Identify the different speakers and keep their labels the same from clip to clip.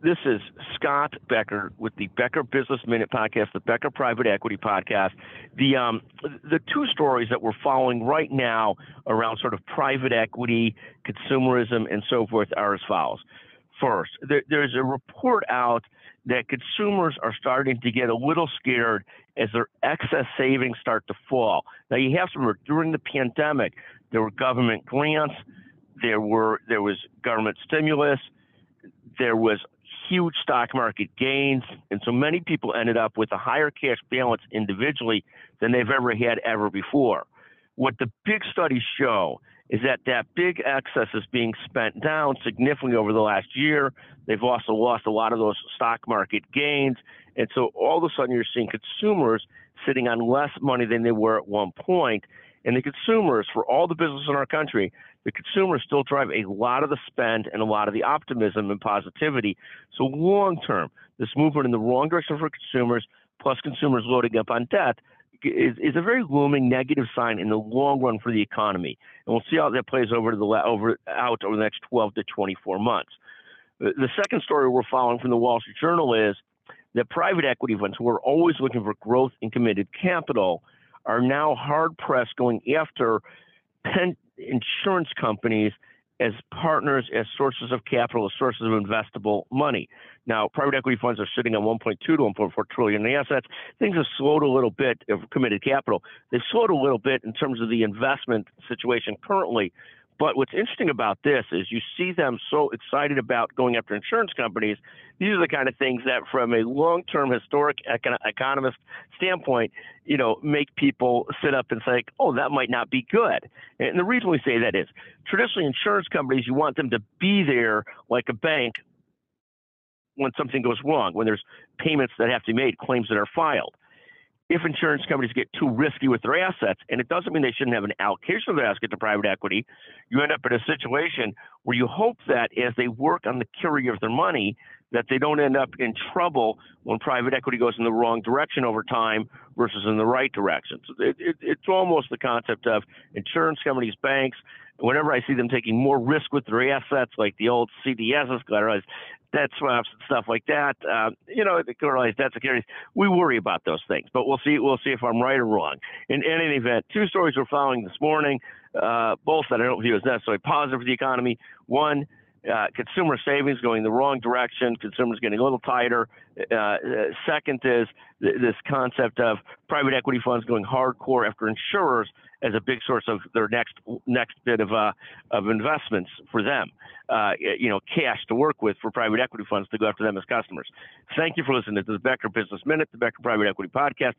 Speaker 1: This is Scott Becker with the Becker Business Minute podcast, the Becker Private Equity podcast. The um, the two stories that we're following right now around sort of private equity, consumerism, and so forth are as follows. First, there, there's a report out that consumers are starting to get a little scared as their excess savings start to fall. Now, you have to remember during the pandemic, there were government grants, there were there was government stimulus, there was huge stock market gains, and so many people ended up with a higher cash balance individually than they've ever had ever before. What the big studies show is that that big excess is being spent down significantly over the last year. They've also lost a lot of those stock market gains. And so all of a sudden you're seeing consumers sitting on less money than they were at one point. And the consumers, for all the business in our country, the consumers still drive a lot of the spend and a lot of the optimism and positivity. So long term, this movement in the wrong direction for consumers, plus consumers loading up on debt, is, is a very looming negative sign in the long run for the economy, and we'll see how that plays over the over out over the next 12 to 24 months. The second story we're following from the Wall Street Journal is that private equity funds, who are always looking for growth and committed capital, are now hard pressed going after pen, insurance companies as partners, as sources of capital, as sources of investable money. Now, private equity funds are sitting on 1.2 to 1.4 trillion in assets. Things have slowed a little bit of committed capital. They've slowed a little bit in terms of the investment situation currently, but what's interesting about this is you see them so excited about going after insurance companies. These are the kind of things that, from a long-term historic econ- economist standpoint, you know, make people sit up and say, "Oh, that might not be good." And the reason we say that is, traditionally, insurance companies, you want them to be there like a bank when something goes wrong, when there's payments that have to be made, claims that are filed if insurance companies get too risky with their assets, and it doesn't mean they shouldn't have an allocation of their assets to private equity, you end up in a situation where you hope that as they work on the carry of their money, that they don't end up in trouble when private equity goes in the wrong direction over time versus in the right direction. So it, it, it's almost the concept of insurance companies, banks. Whenever I see them taking more risk with their assets, like the old CDSs, collateralized debt swaps and stuff like that. Uh, you know, the collateralized debt securities. We worry about those things, but we'll see. We'll see if I'm right or wrong. In, in any event, two stories we're following this morning, uh, both that I don't view as necessarily positive for the economy. One. Uh, consumer savings going the wrong direction, consumers getting a little tighter. Uh, uh, second is th- this concept of private equity funds going hardcore after insurers as a big source of their next next bit of uh, of investments for them. Uh, you know, cash to work with for private equity funds to go after them as customers. Thank you for listening to the Becker Business Minute, the Becker Private Equity Podcast.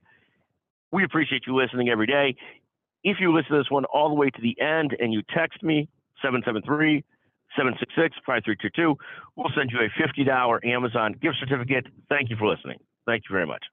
Speaker 1: We appreciate you listening every day. If you listen to this one all the way to the end and you text me 773 766 5322, we'll send you a $50 Amazon gift certificate. Thank you for listening. Thank you very much.